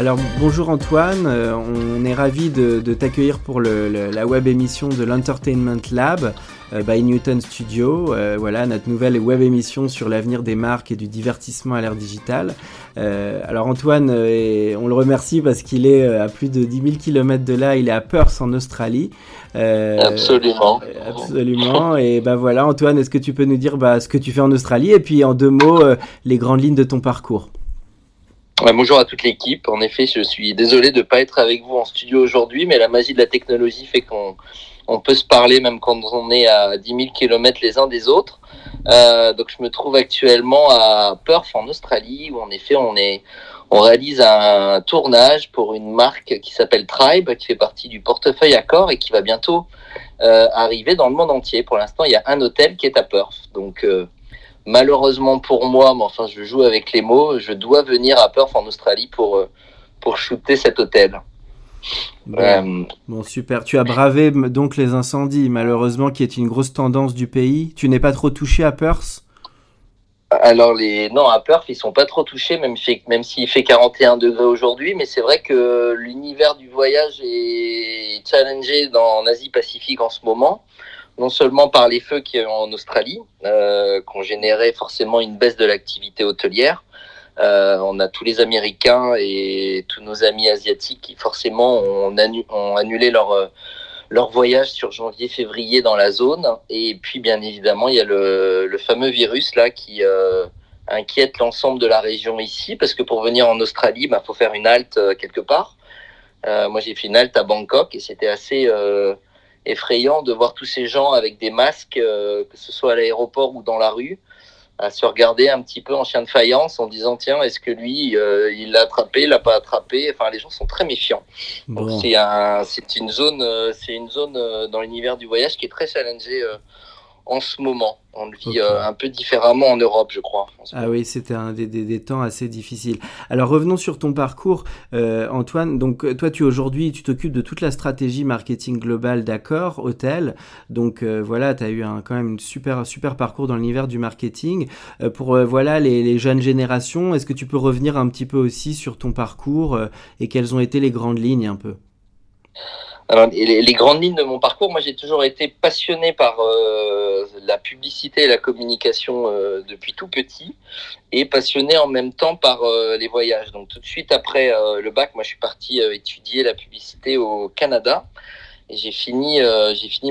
Alors bonjour Antoine, euh, on est ravi de, de t'accueillir pour le, le- la web émission de l'Entertainment Lab euh, by Newton Studio. Euh, voilà notre nouvelle web émission sur l'avenir des marques et du divertissement à l'ère digitale. Alors Antoine, est- on le remercie parce qu'il est à plus de 10 000 km de là, il est à Perth en Australie. Absolument. Absolument. Et ben voilà, Antoine, est-ce que tu peux nous dire bah, ce que tu fais en Australie? Et puis en deux mots les grandes lignes de ton parcours bonjour à toute l'équipe. En effet, je suis désolé de ne pas être avec vous en studio aujourd'hui, mais la magie de la technologie fait qu'on on peut se parler même quand on est à 10 000 km les uns des autres. Euh, donc, je me trouve actuellement à Perth en Australie, où en effet, on est on réalise un tournage pour une marque qui s'appelle Tribe, qui fait partie du portefeuille Accor et qui va bientôt euh, arriver dans le monde entier. Pour l'instant, il y a un hôtel qui est à Perth. Euh, malheureusement pour moi, mais enfin je joue avec les mots, je dois venir à Perth en Australie pour, euh, pour shooter cet hôtel. Bon. Euh, Bon, super. Tu as bravé donc les incendies, malheureusement, qui est une grosse tendance du pays. Tu n'es pas trop touché à Perth? Alors les non à Perth ils sont pas trop touchés même fait même s'il fait 41 degrés aujourd'hui mais c'est vrai que l'univers du voyage est challengé dans en Asie Pacifique en ce moment non seulement par les feux eu en Australie euh, qui ont généré forcément une baisse de l'activité hôtelière Euh, on a tous les Américains et tous nos amis asiatiques qui forcément ont annulé leur euh, leur voyage sur janvier-février dans la zone. Et puis, bien évidemment, il y a le, le fameux virus là qui euh, inquiète l'ensemble de la région ici, parce que pour venir en Australie, il bah, faut faire une halte euh, quelque part. Euh, moi, j'ai fait une halte à Bangkok et c'était assez euh, effrayant de voir tous ces gens avec des masques, euh, que ce soit à l'aéroport ou dans la rue, à se regarder un petit peu en chien de faïence en disant tiens, est-ce que lui, euh, il l'a attrapé, il l'a pas attrapé? Enfin, les gens sont très méfiants. Donc c'est un, c'est une zone, c'est une zone euh, dans l'univers du voyage qui est très challengée en ce moment. On le vit euh, un peu différemment en Europe, je crois. Ah oui, c'était un des, des- des temps assez difficiles. Alors revenons sur ton parcours, euh, Antoine. Donc euh, toi, tu aujourd'hui, tu t'occupes de toute la stratégie marketing globale d'Accor Hôtel. Donc euh, voilà, tu as eu un, quand même une super super parcours dans l'univers du marketing. Pour voilà les, les jeunes générations, est-ce que tu peux revenir un petit peu aussi sur ton parcours et quelles ont été les grandes lignes un peu? Alors, les, grandes lignes de mon parcours, moi j'ai toujours été passionné par euh, la publicité et la communication euh, depuis tout petit et passionné en même temps par euh, les voyages. Donc tout de suite après le bac, moi je suis parti étudier la publicité au Canada et j'ai fini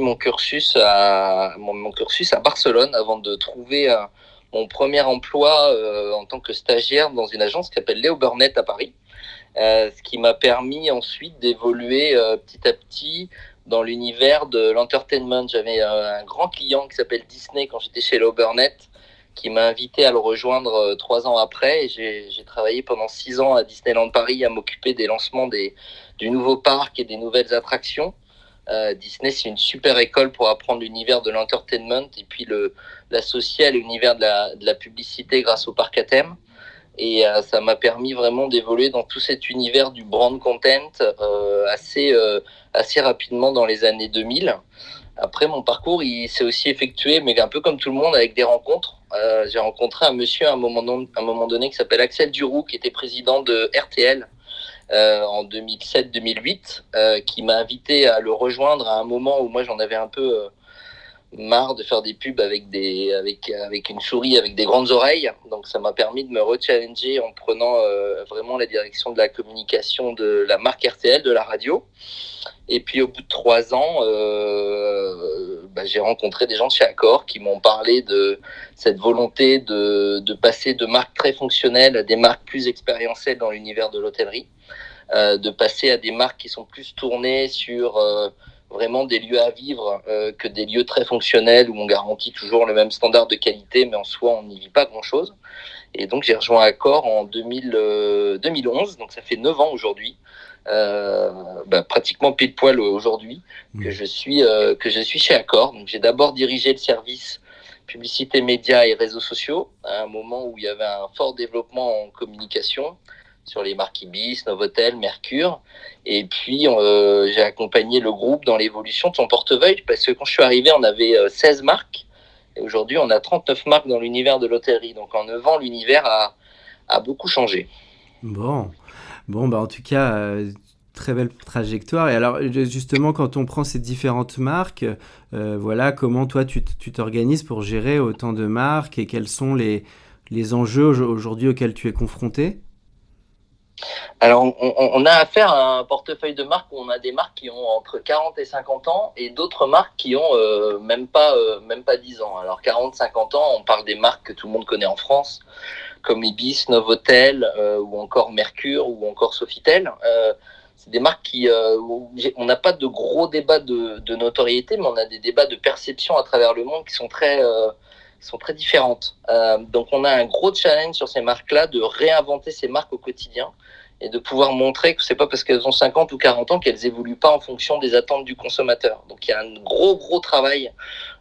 mon cursus à mon, cursus à Barcelone avant de trouver mon premier emploi en tant que stagiaire dans une agence qui s'appelle Léo Burnett à Paris. Euh, ce qui m'a permis ensuite d'évoluer euh, petit à petit dans l'univers de l'entertainment. J'avais euh, un grand client qui s'appelle Disney quand j'étais chez Burnett qui m'a invité à le rejoindre trois ans après. J'ai travaillé pendant six ans à Disneyland Paris à m'occuper des lancements des, du nouveau parc et des nouvelles attractions. Disney, c'est une super école pour apprendre l'univers de l'entertainment et puis l'associer à l'univers de la publicité grâce au parc à thème. Et euh, ça m'a permis vraiment d'évoluer dans tout cet univers du brand content euh, assez, euh, assez rapidement dans les années 2000. Après, mon parcours, il s'est aussi effectué, mais un peu comme tout le monde, avec des rencontres. J'ai rencontré un monsieur à un moment, un moment donné qui s'appelle Axel Duroux, qui était président de RTL en 2007-2008, euh, qui m'a invité à le rejoindre à un moment où moi j'en avais un peu, marre de faire des pubs avec des avec avec une souris avec des grandes oreilles. Donc ça m'a permis de me rechallenger en prenant euh, vraiment la direction de la communication de la marque RTL de la radio. Et puis au bout de trois ans, euh, bah, j'ai rencontré des gens chez Accor qui m'ont parlé de cette volonté de, de passer de marques très fonctionnelles à des marques plus expérientielles dans l'univers de l'hôtellerie, euh, de passer à des marques qui sont plus tournées sur euh, vraiment des lieux à vivre euh, que des lieux très fonctionnels où on garantit toujours le même standard de qualité, mais en soi, on n'y vit pas grand-chose. Et donc, j'ai rejoint Accor en 2000, 2011, donc ça fait 9 ans aujourd'hui. Euh, bah, pratiquement pile poil aujourd'hui que Mmh. je suis euh, que je suis chez Accor. Donc j'ai d'abord dirigé le service publicité médias et réseaux sociaux à un moment où il y avait un fort développement en communication sur les marques Ibis, Novotel, Mercure. Et puis euh, j'ai accompagné le groupe dans l'évolution de son portefeuille parce que quand je suis arrivé, on avait euh, 16 marques et aujourd'hui on a 39 marques dans l'univers de l'hôtellerie. Donc en 9 ans, l'univers a, a beaucoup changé. Bon, bon, bah en tout cas, euh, très belle trajectoire. Et alors, euh, justement, quand on prend ces différentes marques, euh, voilà, comment toi tu t'organises pour gérer autant de marques et quels sont les, les enjeux au- aujourd'hui auxquels tu es confronté? Alors, on, a affaire à un portefeuille de marques où on a des marques qui ont entre 40 et 50 ans et d'autres marques qui ont euh, même pas euh, même pas 10 ans. Alors 40 50 ans, on parle des marques que tout le monde connaît en France comme Ibis, Novotel euh, ou encore Mercure ou encore Sofitel. Euh, c'est des marques qui euh, on n'a pas de gros débats de, notoriété, mais on a des débats de perception à travers le monde qui sont très euh, sont très différentes. Euh, donc on a un gros challenge sur ces marques-là de réinventer ces marques au quotidien et de pouvoir montrer que c'est pas parce qu'elles ont 50 ou 40 ans qu'elles évoluent pas en fonction des attentes du consommateur. Donc il y a un gros gros travail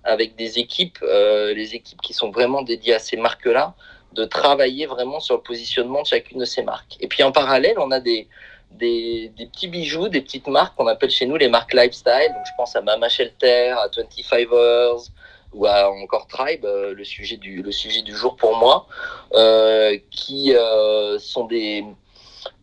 avec des équipes, euh, les équipes qui sont vraiment dédiées à ces marques-là, de travailler vraiment sur le positionnement de chacune de ces marques. Et puis en parallèle, on a des des, des petits bijoux, des petites marques qu'on appelle chez nous les marques lifestyle. Donc je pense à Mama Shelter, à 25 Hours ou à encore Tribe, euh, le sujet du le sujet du jour pour moi, euh, qui euh, sont des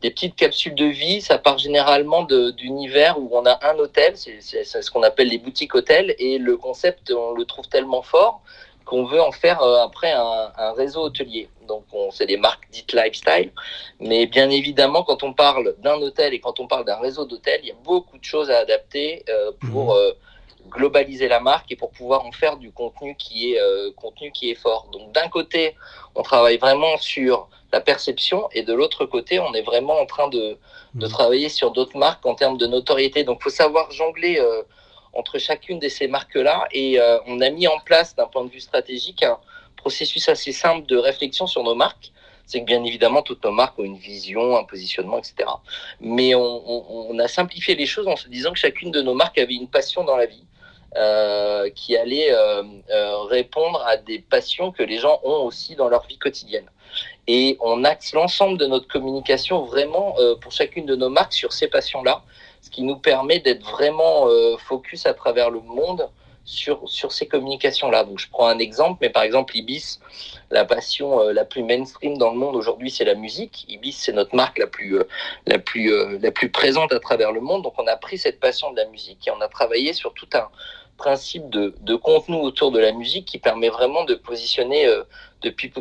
des petites capsules de vie. Ça part généralement d'univers où on a un hôtel, c'est ce qu'on appelle les boutiques hôtels, et le concept, on le trouve tellement fort qu'on veut en faire euh, après un, un réseau hôtelier. Donc, on- c'est des marques dites lifestyle. Mais bien évidemment, quand on parle d'un hôtel et quand on parle d'un réseau d'hôtels, il y a beaucoup de choses à adapter euh, pour euh, globaliser la marque et pour pouvoir en faire du contenu qui est euh, contenu qui est fort. Donc d'un côté, on travaille vraiment sur la perception et de l'autre côté, on est vraiment en train de, de Mhm. travailler sur d'autres marques en termes de notoriété. Donc faut savoir jongler euh, entre chacune de ces marques-là et euh, on a mis en place d'un point de vue stratégique un processus assez simple de réflexion sur nos marques. C'est que bien évidemment, toutes nos marques ont une vision, un positionnement, etc. Mais on, on- on a simplifié les choses en se disant que chacune de nos marques avait une passion dans la vie euh, qui allait euh, euh, répondre à des passions que les gens ont aussi dans leur vie quotidienne. Et on axe l'ensemble de notre communication vraiment pour chacune de nos marques sur ces passions-là, ce qui nous permet d'être vraiment focus à travers le monde sur, sur ces communications-là. Donc je prends un exemple, mais par exemple Ibis, la passion la plus mainstream dans le monde aujourd'hui, c'est la musique. Ibis, c'est notre marque la plus, la, plus, la plus présente à travers le monde. Donc on a pris cette passion de la musique et on a travaillé sur tout un principe de, contenu autour de la musique qui permet vraiment de positionner, euh,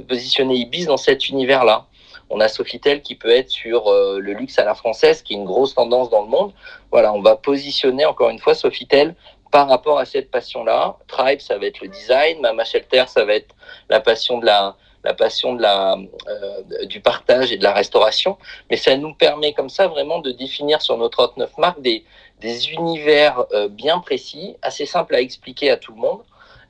positionner Ibis dans cet univers-là. On a Sofitel qui peut être sur euh, le luxe à la française, qui est une grosse tendance dans le monde. Voilà, on va positionner encore une fois Sofitel par rapport à cette passion-là. Tribe, ça va être le design. Mama Shelter, ça va être la passion de la, la passion de la, euh, du partage et de la restauration. Mais ça nous permet comme ça vraiment de définir sur nos 39 marques des, des univers euh, bien précis, assez simples à expliquer à tout le monde,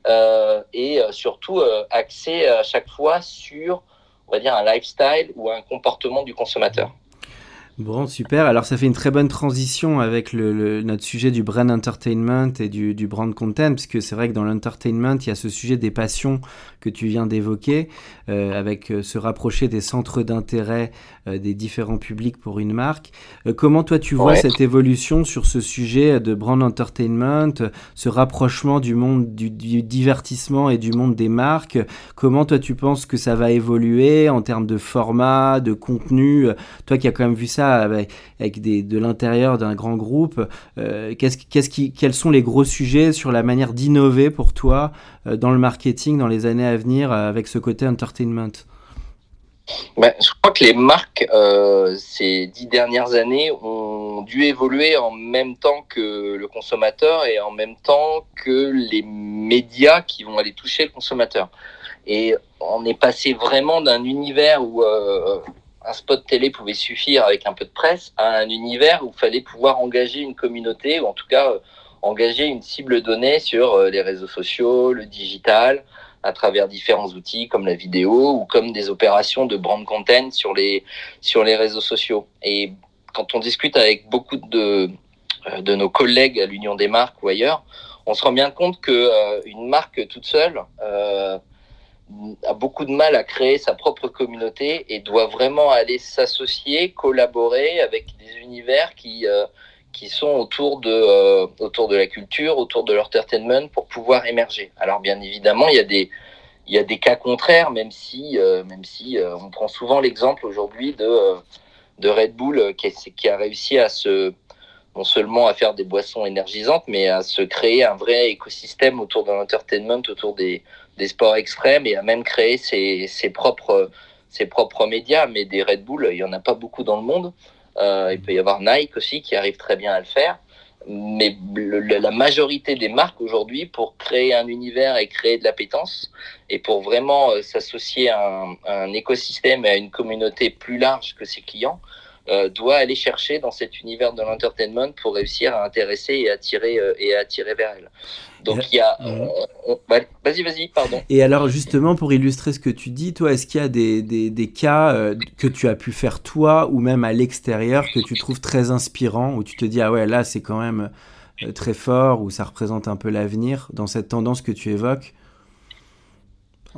euh, et euh, surtout euh, axés à chaque fois sur, on va dire, un lifestyle ou un comportement du consommateur. Bon, super. Alors, ça fait une très bonne transition avec le, le- notre sujet du brand entertainment et du, du brand content, parce que c'est vrai que dans l'entertainment, il y a ce sujet des passions que tu viens d'évoquer, euh, avec euh, se rapprocher des centres d'intérêt euh, des différents publics pour une marque. Euh, comment toi tu vois Ouais. cette évolution sur ce sujet de brand entertainment, ce rapprochement du monde du, du divertissement et du monde des marques? Comment toi tu penses que ça va évoluer en termes de format, de contenu? Toi qui as quand même vu ça avec, de l'intérieur d'un grand groupe, qui, quels sont les gros sujets sur la manière d'innover pour toi dans le marketing dans les années à venir avec ce côté entertainment? Ben, je crois que les marques euh, ces dix dernières années ont dû évoluer en même temps que le consommateur et en même temps que les médias qui vont aller toucher le consommateur. Et on est passé vraiment d'un univers où euh, un spot télé pouvait suffire avec un peu de presse à un univers où il fallait pouvoir engager une communauté ou en tout cas euh, engager une cible donnée sur les réseaux sociaux, le digital, à travers différents outils comme la vidéo ou comme des opérations de brand content sur les, sur les réseaux sociaux. Et quand on discute avec beaucoup de, euh, de nos collègues à l'Union des marques ou ailleurs, on se rend bien compte que euh, une marque toute seule euh, a beaucoup de mal à créer sa propre communauté et doit vraiment aller s'associer, collaborer avec des univers qui euh, qui sont autour de, euh, autour de la culture, autour de l'entertainment pour pouvoir émerger. Alors bien évidemment, il y a des, il y a des cas contraires, même si, euh, même si on prend souvent l'exemple aujourd'hui de, de Red Bull qui, qui, a réussi à se, non seulement à faire des boissons énergisantes, mais à se créer un vrai écosystème autour de l'entertainment, autour des, des sports extrêmes et à même créer ses, propres, ses propres médias. Mais des Red Bull, il y en a pas beaucoup dans le monde. Euh, il peut y avoir Nike aussi qui arrive très bien à le faire. Mais la majorité des marques aujourd'hui, pour créer un univers et créer de l'appétence, et pour vraiment euh, s'associer à un écosystème et à une communauté plus large que ses clients, euh, doit aller chercher dans cet univers de l'entertainment pour réussir à intéresser et attirer euh, et à attirer vers elle. Donc il y a, vas-y, vas-y, pardon. Et alors justement pour illustrer ce que tu dis, toi, est-ce qu'il y a des, des, des cas euh, que tu as pu faire toi ou même à l'extérieur que tu trouves très inspirants, où tu te dis ah ouais là c'est quand même euh, très fort, ou ça représente un peu l'avenir dans cette tendance que tu évoques?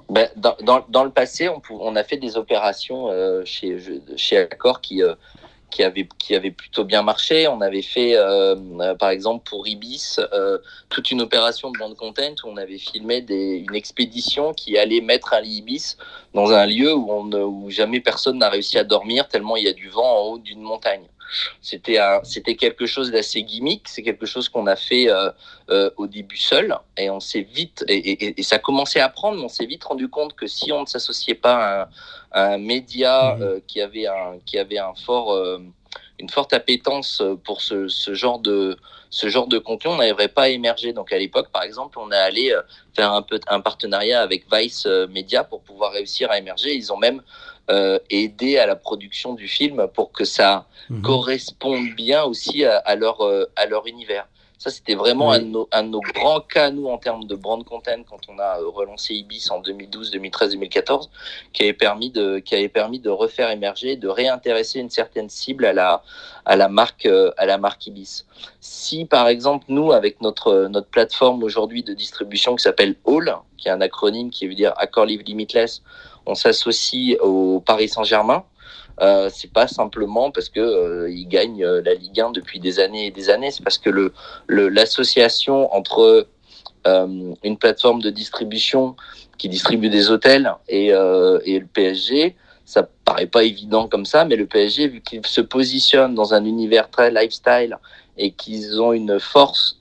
Ben, dans, dans, dans, le passé, on, on, a fait des opérations euh, chez, chez Accor qui, euh, qui, avaient, qui avaient plutôt bien marché. On avait fait, euh, par exemple, pour Ibis, euh, toute une opération de bande content où on avait filmé des, une expédition qui allait mettre un Ibis dans un lieu où, on, où jamais personne n'a réussi à dormir tellement il y a du vent en haut d'une montagne. C'était c'était quelque chose d'assez gimmick. C'est quelque chose qu'on a fait euh, euh, au début seul et on s'est vite et, et, et, ça commençait à prendre. Mais on s'est vite rendu compte que si on ne s'associait pas à un, à un média mmh. euh, qui avait un qui avait un fort une forte appétence pour ce, ce, genre de ce genre de contenu, on n'arriverait pas à émerger. Donc à l'époque, par exemple, on est allé faire un peu un partenariat avec Vice Media pour pouvoir réussir à émerger. Ils ont même euh, aider à la production du film pour que ça mmh. corresponde bien aussi à, à leur euh, à leur univers. Ça, c'était vraiment oui. un, de nos, un, de nos, grands cas, nous, en termes de brand content, quand on a relancé Ibis en 2012, 2013, 2014, qui avait permis de, qui avait permis de refaire émerger, de réintéresser une certaine cible à la, à la marque, euh, à la marque Ibis. Si, par exemple, nous, avec notre, notre plateforme aujourd'hui de distribution qui s'appelle All, qui est un acronyme qui veut dire Accord Live Limitless, on s'associe au Paris Saint-Germain, euh, c'est pas simplement parce que euh, ils gagnent euh, la Ligue 1 depuis des années et des années. C'est parce que le l'association entre une plateforme de distribution qui distribue des hôtels et, et le PSG, ça paraît pas évident comme ça, mais le PSG vu qu'il se positionne dans un univers très lifestyle et qu'ils ont une force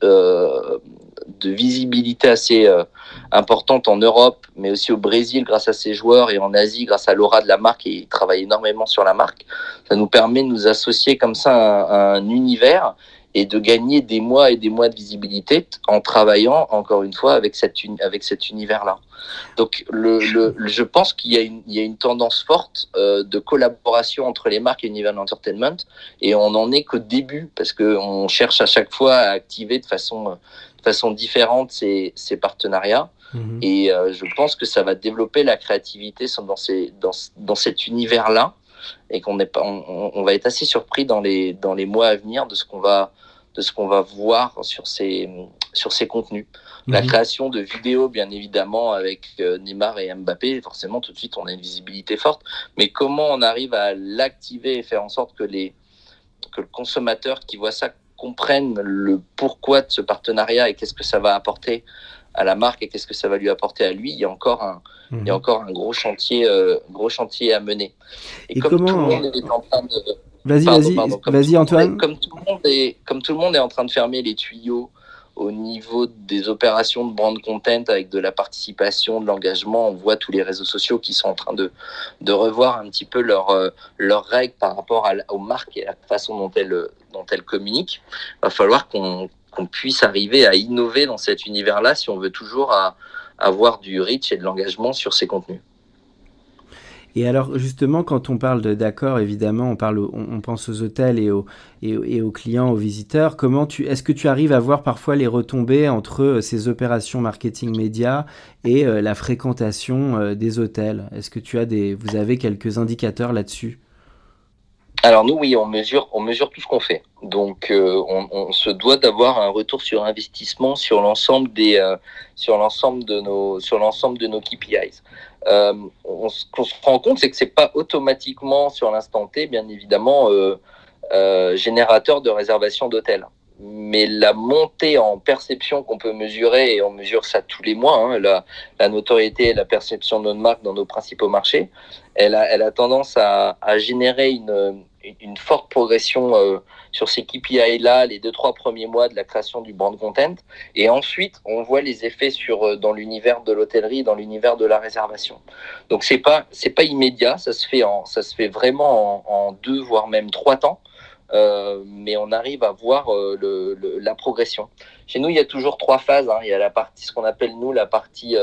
de visibilité assez euh, importante en Europe, mais aussi au Brésil grâce à ses joueurs et en Asie grâce à l'aura de la marque et ils travaillent énormément sur la marque. Ça nous permet de nous associer comme ça à un univers et de gagner des mois et des mois de visibilité en travaillant encore une fois avec, cette, avec cet univers-là. Donc le, le, je pense qu'il y, y, a une tendance forte euh, de collaboration entre les marques et l'univers de l'entertainment et on n'en est qu'au début parce qu'on cherche à chaque fois à activer de façon, de façon différente ces, ces partenariats. Mmh. Et euh, je pense que ça va développer la créativité dans, ces, dans, dans cet univers-là et qu'on on, on, va être assez surpris dans les, dans les mois à venir de ce qu'on va, de ce qu'on va voir sur ces, sur ces contenus. Mmh. La création de vidéos, bien évidemment, avec euh, Neymar et Mbappé, forcément, tout de suite, on a une visibilité forte. Mais comment on arrive à l'activer et faire en sorte que, les, que le consommateur qui voit ça comprenne le pourquoi de ce partenariat et qu'est-ce que ça va apporter à la marque et qu'est-ce que ça va lui apporter à lui, il y a encore un, mmh. il y a encore un gros chantier, euh, gros chantier à mener. Et, et comme comment... tout le monde est en train de Vas-y, vas-y, vas-y Antoine. Comme tout, le monde est, comme tout le monde est en train de fermer les tuyaux au niveau des opérations de brand content avec de la participation, de l'engagement, on voit tous les réseaux sociaux qui sont en train de, de revoir un petit peu leurs euh, règles par rapport à, aux marques et à la façon dont elles, dont elles communiquent. Il va falloir qu'on qu'on puisse arriver à innover dans cet univers-là si on veut toujours avoir du reach et de l'engagement sur ces contenus. Et alors justement, quand on parle d'accord, évidemment, on, parle, on, pense aux hôtels et aux, et, aux clients, aux visiteurs. Comment tu, est-ce que tu arrives à voir parfois les retombées entre euh, ces opérations marketing média et euh, la fréquentation euh, des hôtels? Est-ce que tu as des, vous avez quelques indicateurs là-dessus? Alors nous, oui, on mesure, on mesure tout ce qu'on fait. Donc, on, se doit d'avoir un retour sur investissement sur l'ensemble des, sur l'ensemble de nos, sur l'ensemble de nos KPIs. Euh, ce qu'on se rend compte, c'est que c'est pas automatiquement sur l'instant T, bien évidemment, euh, euh, générateur de réservation d'hôtels. Mais la montée en perception qu'on peut mesurer, et on mesure ça tous les mois, hein, la, notoriété et la perception de notre marque dans nos principaux marchés, elle a, tendance à générer une, une forte progression euh, sur ces KPI-là les deux, trois premiers mois de la création du brand content. Et ensuite, on voit les effets sur, euh, dans l'univers de l'hôtellerie, dans l'univers de la réservation. Donc, c'est pas, pas immédiat. Ça se fait ça se fait vraiment en, deux, voire même trois temps. Euh, mais on arrive à voir la progression. Chez nous, il y a toujours trois phases. Hein. Il y a la partie, ce qu'on appelle nous la partie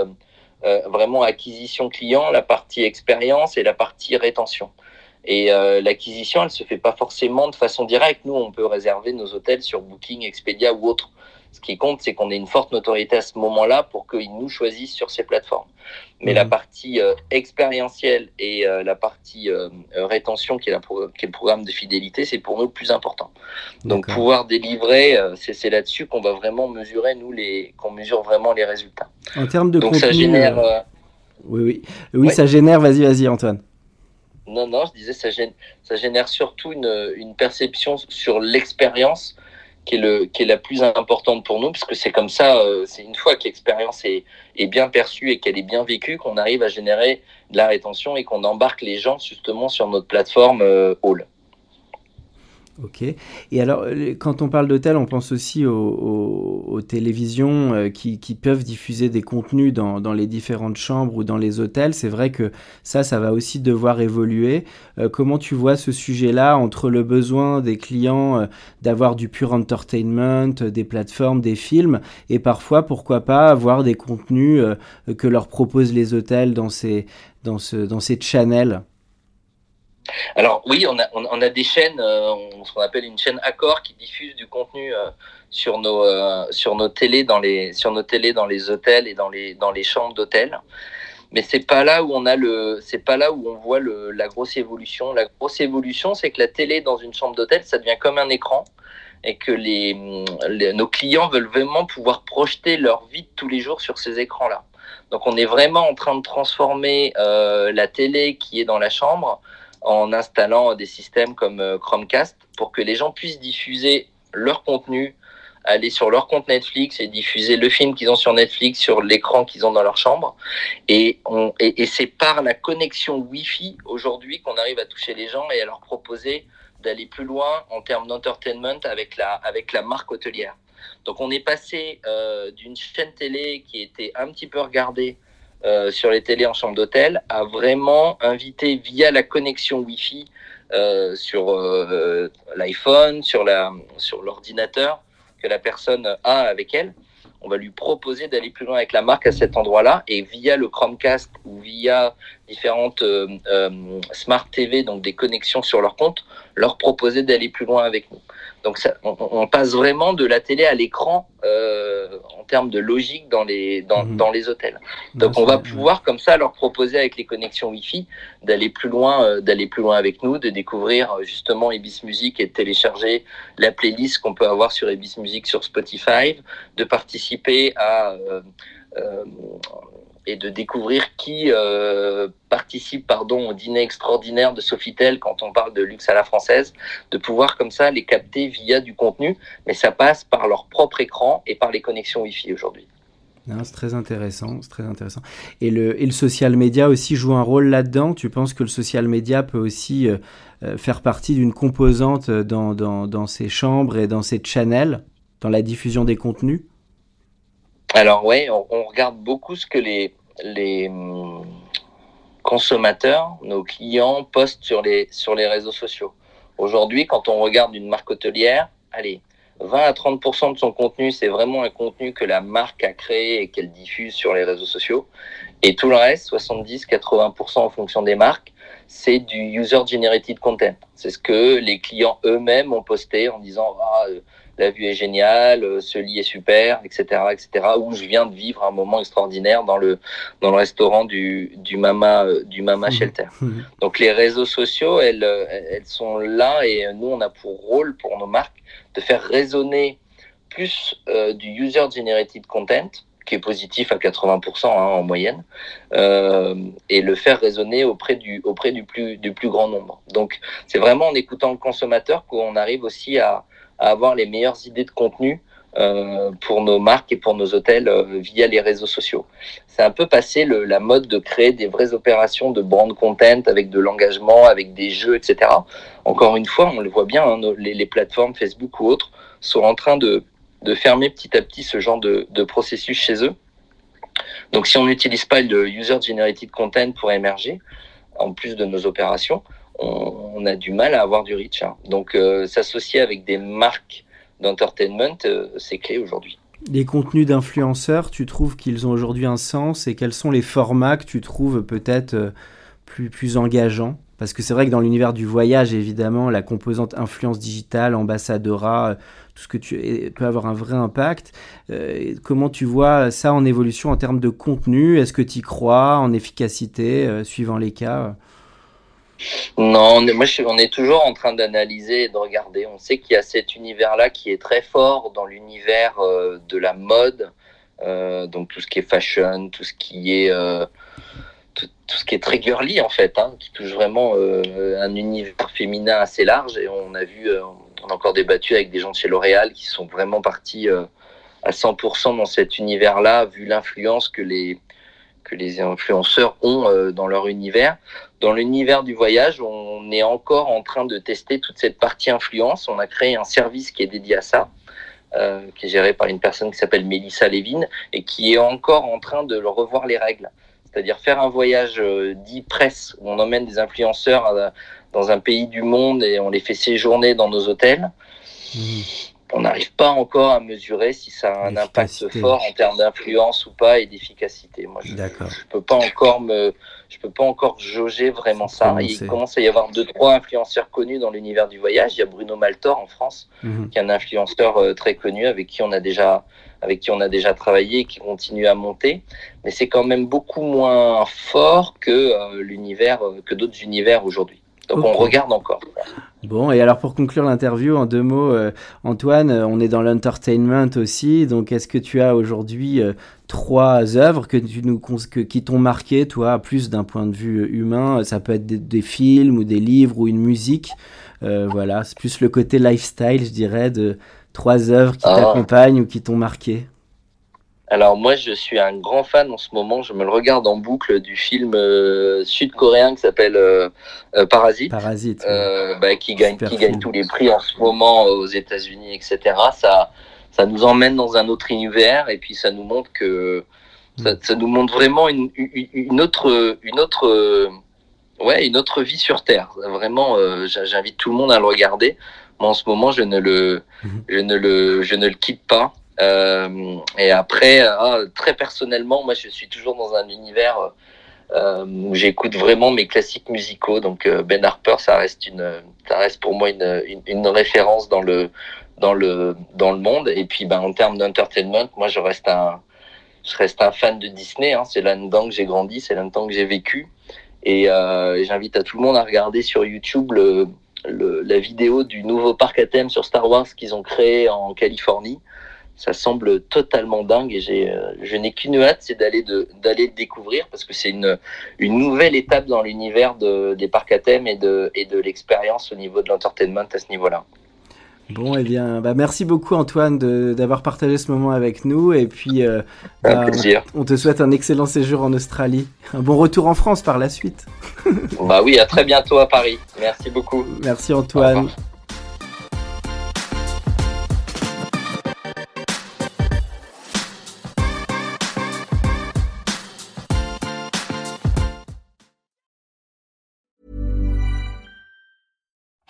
vraiment acquisition client, la partie expérience et la partie rétention. Et euh, l'acquisition, elle se fait pas forcément de façon directe. Nous, on peut réserver nos hôtels sur Booking, Expedia ou autre. Ce qui compte, c'est qu'on ait une forte notoriété à ce moment-là pour qu'ils nous choisissent sur ces plateformes. Mais la mmh. partie euh, expérientielle et euh, la partie rétention, qui est, la qui est, le programme de fidélité, c'est pour nous le plus important. Donc pouvoir délivrer, c'est là-dessus qu'on va vraiment mesurer, nous, les, qu'on mesure vraiment les résultats. En termes de Donc ça génère... Oui, oui. Oui, ça génère, vas-y, vas-y Antoine. Non, non, je disais, ça, génère, ça génère surtout une, perception sur l'expérience qui est, la plus importante pour nous, parce que c'est comme ça, euh, c'est une fois que l'expérience est, est bien perçue et qu'elle est bien vécue, qu'on arrive à générer de la rétention et qu'on embarque les gens justement sur notre plateforme euh, Hall. Ok. Et alors, quand on parle d'hôtel, on pense aussi aux, télévisions euh, qui, peuvent diffuser des contenus dans, les différentes chambres ou dans les hôtels. C'est vrai que ça, ça va aussi devoir évoluer. Euh, comment tu vois ce sujet-là entre le besoin des clients euh, d'avoir du pur entertainment, des plateformes, des films, et parfois, pourquoi pas, avoir des contenus que leur proposent les hôtels dans ces, dans ce, dans ces channels? Alors oui, on a, on, a des chaînes, euh, ce qu'on appelle une chaîne Accord qui diffuse du contenu euh, sur nos euh, sur nos télés dans les sur nos télés dans les hôtels et dans les dans les chambres d'hôtel. Mais c'est pas là où on a le c'est pas là où on voit le, la grosse évolution. La grosse évolution, c'est que la télé dans une chambre d'hôtel, ça devient comme un écran et que les, nos clients veulent vraiment pouvoir projeter leur vie de tous les jours sur ces écrans-là. Donc on est vraiment en train de transformer la télé qui est dans la chambre en installant des systèmes comme euh, Chromecast pour que les gens puissent diffuser leur contenu, aller sur leur compte Netflix et diffuser le film qu'ils ont sur Netflix sur l'écran qu'ils ont dans leur chambre. Et, c'est par la connexion Wi-Fi aujourd'hui qu'on arrive à toucher les gens et à leur proposer d'aller plus loin en termes d'entertainment avec la, avec la marque hôtelière. Donc on est passé euh, d'une chaîne télé qui était un petit peu regardée euh, sur les télés en chambre d'hôtel a vraiment invité via la connexion Wi-Fi euh, sur euh, l'iPhone, sur la sur l'ordinateur que la personne a avec elle. On va lui proposer d'aller plus loin avec la marque à cet endroit-là et via le Chromecast ou via différentes smart TV, donc des connexions sur leur compte, leur proposer d'aller plus loin avec nous. Donc ça, on, passe vraiment de la télé à l'écran euh, en termes de logique dans les dans, mhm. dans les hôtels. Donc on va pouvoir comme ça leur proposer avec les connexions Wi-Fi d'aller plus loin euh, d'aller plus loin avec nous, de découvrir euh, justement Ebis Music et de télécharger la playlist qu'on peut avoir sur Ebis Music sur Spotify, de participer à et de découvrir qui euh, participe pardon, au dîner extraordinaire de Sofitel quand on parle de luxe à la française, de pouvoir comme ça les capter via du contenu, mais ça passe par leur propre écran et par les connexions Wi-Fi aujourd'hui. C'est très intéressant, c'est très intéressant. Et le, social media aussi joue un rôle là-dedans? Tu penses que le social media peut aussi euh, euh, faire partie d'une composante dans, dans, ces chambres et dans ces channels, dans la diffusion des contenus? Alors oui, on, regarde beaucoup ce que les, hum, consommateurs, nos clients postent sur les, sur les réseaux sociaux. Aujourd'hui, quand on regarde une marque hôtelière, allez, 20 à 30% de son contenu, c'est vraiment un contenu que la marque a créé et qu'elle diffuse sur les réseaux sociaux. Et tout le reste, 70-80% en fonction des marques, c'est du user-generated content. C'est ce que les clients eux-mêmes ont posté en disant ah, euh, la vue est géniale, euh, ce lit est super, etc., etc. Ou je viens de vivre un moment extraordinaire dans le dans le restaurant du du Mama euh, du Mama mmh. Shelter. Mmh. Donc les réseaux sociaux, elles elles sont là et nous on a pour rôle pour nos marques de faire résonner plus euh, du user-generated content, qui est positif à 80% hein, en moyenne, euh, et le faire résonner auprès du, auprès du, plus, du plus grand nombre. Donc c'est vraiment en écoutant le consommateur qu'on arrive aussi à, à, avoir les meilleures idées de contenu euh, pour nos marques et pour nos hôtels euh, via les réseaux sociaux. C'est un peu passé la mode de créer des vraies opérations de brand content avec de l'engagement, avec des jeux, etc. Encore une fois, on le voit bien, hein, les, plateformes Facebook ou autres sont en train de, fermer petit à petit ce genre de, de processus chez eux. Donc si on n'utilise pas le user-generated content pour émerger, en plus de nos opérations, on, a du mal à avoir du reach. Hein. Donc euh, s'associer avec des marques d'entertainment, euh, c'est clé aujourd'hui. Les contenus d'influenceurs, tu trouves qu'ils ont aujourd'hui un sens et quels sont les formats que tu trouves peut-être euh, plus, plus engageants? Parce que c'est vrai que dans l'univers du voyage, évidemment, la composante influence digitale, ambassadora, tout ce que tu peut avoir un vrai impact. Comment tu vois ça en évolution en termes de contenu? Est-ce que tu y crois en efficacité, suivant les cas? Non, moi on est toujours en train d'analyser et de regarder. On sait qu'il y a cet univers-là qui est très fort dans l'univers euh, de la mode, euh, donc tout ce qui est fashion, tout ce qui est euh, tout, ce qui est très girly en fait, hein, qui touche vraiment un univers féminin assez large. Et on a vu, on a encore débattu avec des gens de chez L'Oréal qui sont vraiment partis à 100% dans cet univers-là, vu l'influence que les que les influenceurs ont euh, dans leur univers. Dans l'univers du voyage, on est encore en train de tester toute cette partie influence. On a créé un service qui est dédié à ça, euh, qui est géré par une personne qui s'appelle Melissa Levin et qui est encore en train de revoir les règles. C'est-à-dire faire un voyage euh, dit presse où on emmène des influenceurs à, dans un pays du monde et on les fait séjourner dans nos hôtels. Mmh on n'arrive pas encore à mesurer si ça a un impact fort en termes d'influence ou pas et d'efficacité. Moi, je, je peux pas encore me, je peux pas encore jauger vraiment ça. Il commence à y avoir deux trois influenceurs connus dans l'univers du voyage. Il y a Bruno Maltor en France, mmh. qui est un influenceur euh, très connu avec qui on a déjà avec qui on a déjà travaillé et qui continue à monter, mais c'est quand même beaucoup moins fort que euh, l'univers euh, que d'autres univers aujourd'hui. Donc okay. on regarde encore. Bon, et alors pour conclure l'interview, en deux mots, euh, Antoine, euh, on est dans l'entertainment aussi, donc est-ce que tu as aujourd'hui euh, trois œuvres que tu nous, que, qui t'ont marqué, toi, plus d'un point de vue humain? Ça peut être des, des, films ou des livres ou une musique. Euh, voilà, c'est plus le côté lifestyle, je dirais, de trois œuvres qui ah. t'accompagnent ou qui t'ont marqué. Alors moi, je suis un grand fan en ce moment. Je me le regarde en boucle du film euh, sud-coréen qui s'appelle euh, euh, Parasite, Parasite ouais. bah, qui gagne, qui gagne tous les prix en ce moment aux États-Unis, etc. Ça, ça nous emmène dans un autre univers et puis ça nous montre que ça, mm. ça nous montre vraiment une, une autre, une autre, ouais, une autre vie sur Terre. Vraiment, j'invite tout le monde à le regarder. Moi, en ce moment, je ne le, mm -hmm. je ne le, je ne le quitte pas. Euh, et après, euh, très personnellement, moi, je suis toujours dans un univers euh, où j'écoute vraiment mes classiques musicaux. Donc, Ben Harper, ça reste une, ça reste pour moi une, une, référence dans le, dans le, dans le monde. Et puis, ben, en termes d'entertainment, moi, je reste un, je reste un fan de Disney. Hein. C'est là-dedans que j'ai grandi, c'est là-dedans que j'ai vécu. Et j'invite à tout le monde à regarder sur YouTube la vidéo du nouveau parc à thème sur Star Wars qu'ils ont créé en Californie ça semble totalement dingue et j'ai, euh, je n'ai qu'une hâte, c'est d'aller de, d'aller le découvrir parce que c'est une, une nouvelle étape dans l'univers de, des parcs à thème et de, et de l'expérience au niveau de l'entertainment à ce niveau-là. Bon, eh bien, bah, merci beaucoup Antoine d'avoir partagé ce moment avec nous. Et puis, euh, bah, on, te souhaite un excellent séjour en Australie. Un bon retour en France par la suite. bah oui, à très bientôt à Paris. Merci beaucoup. Merci Antoine.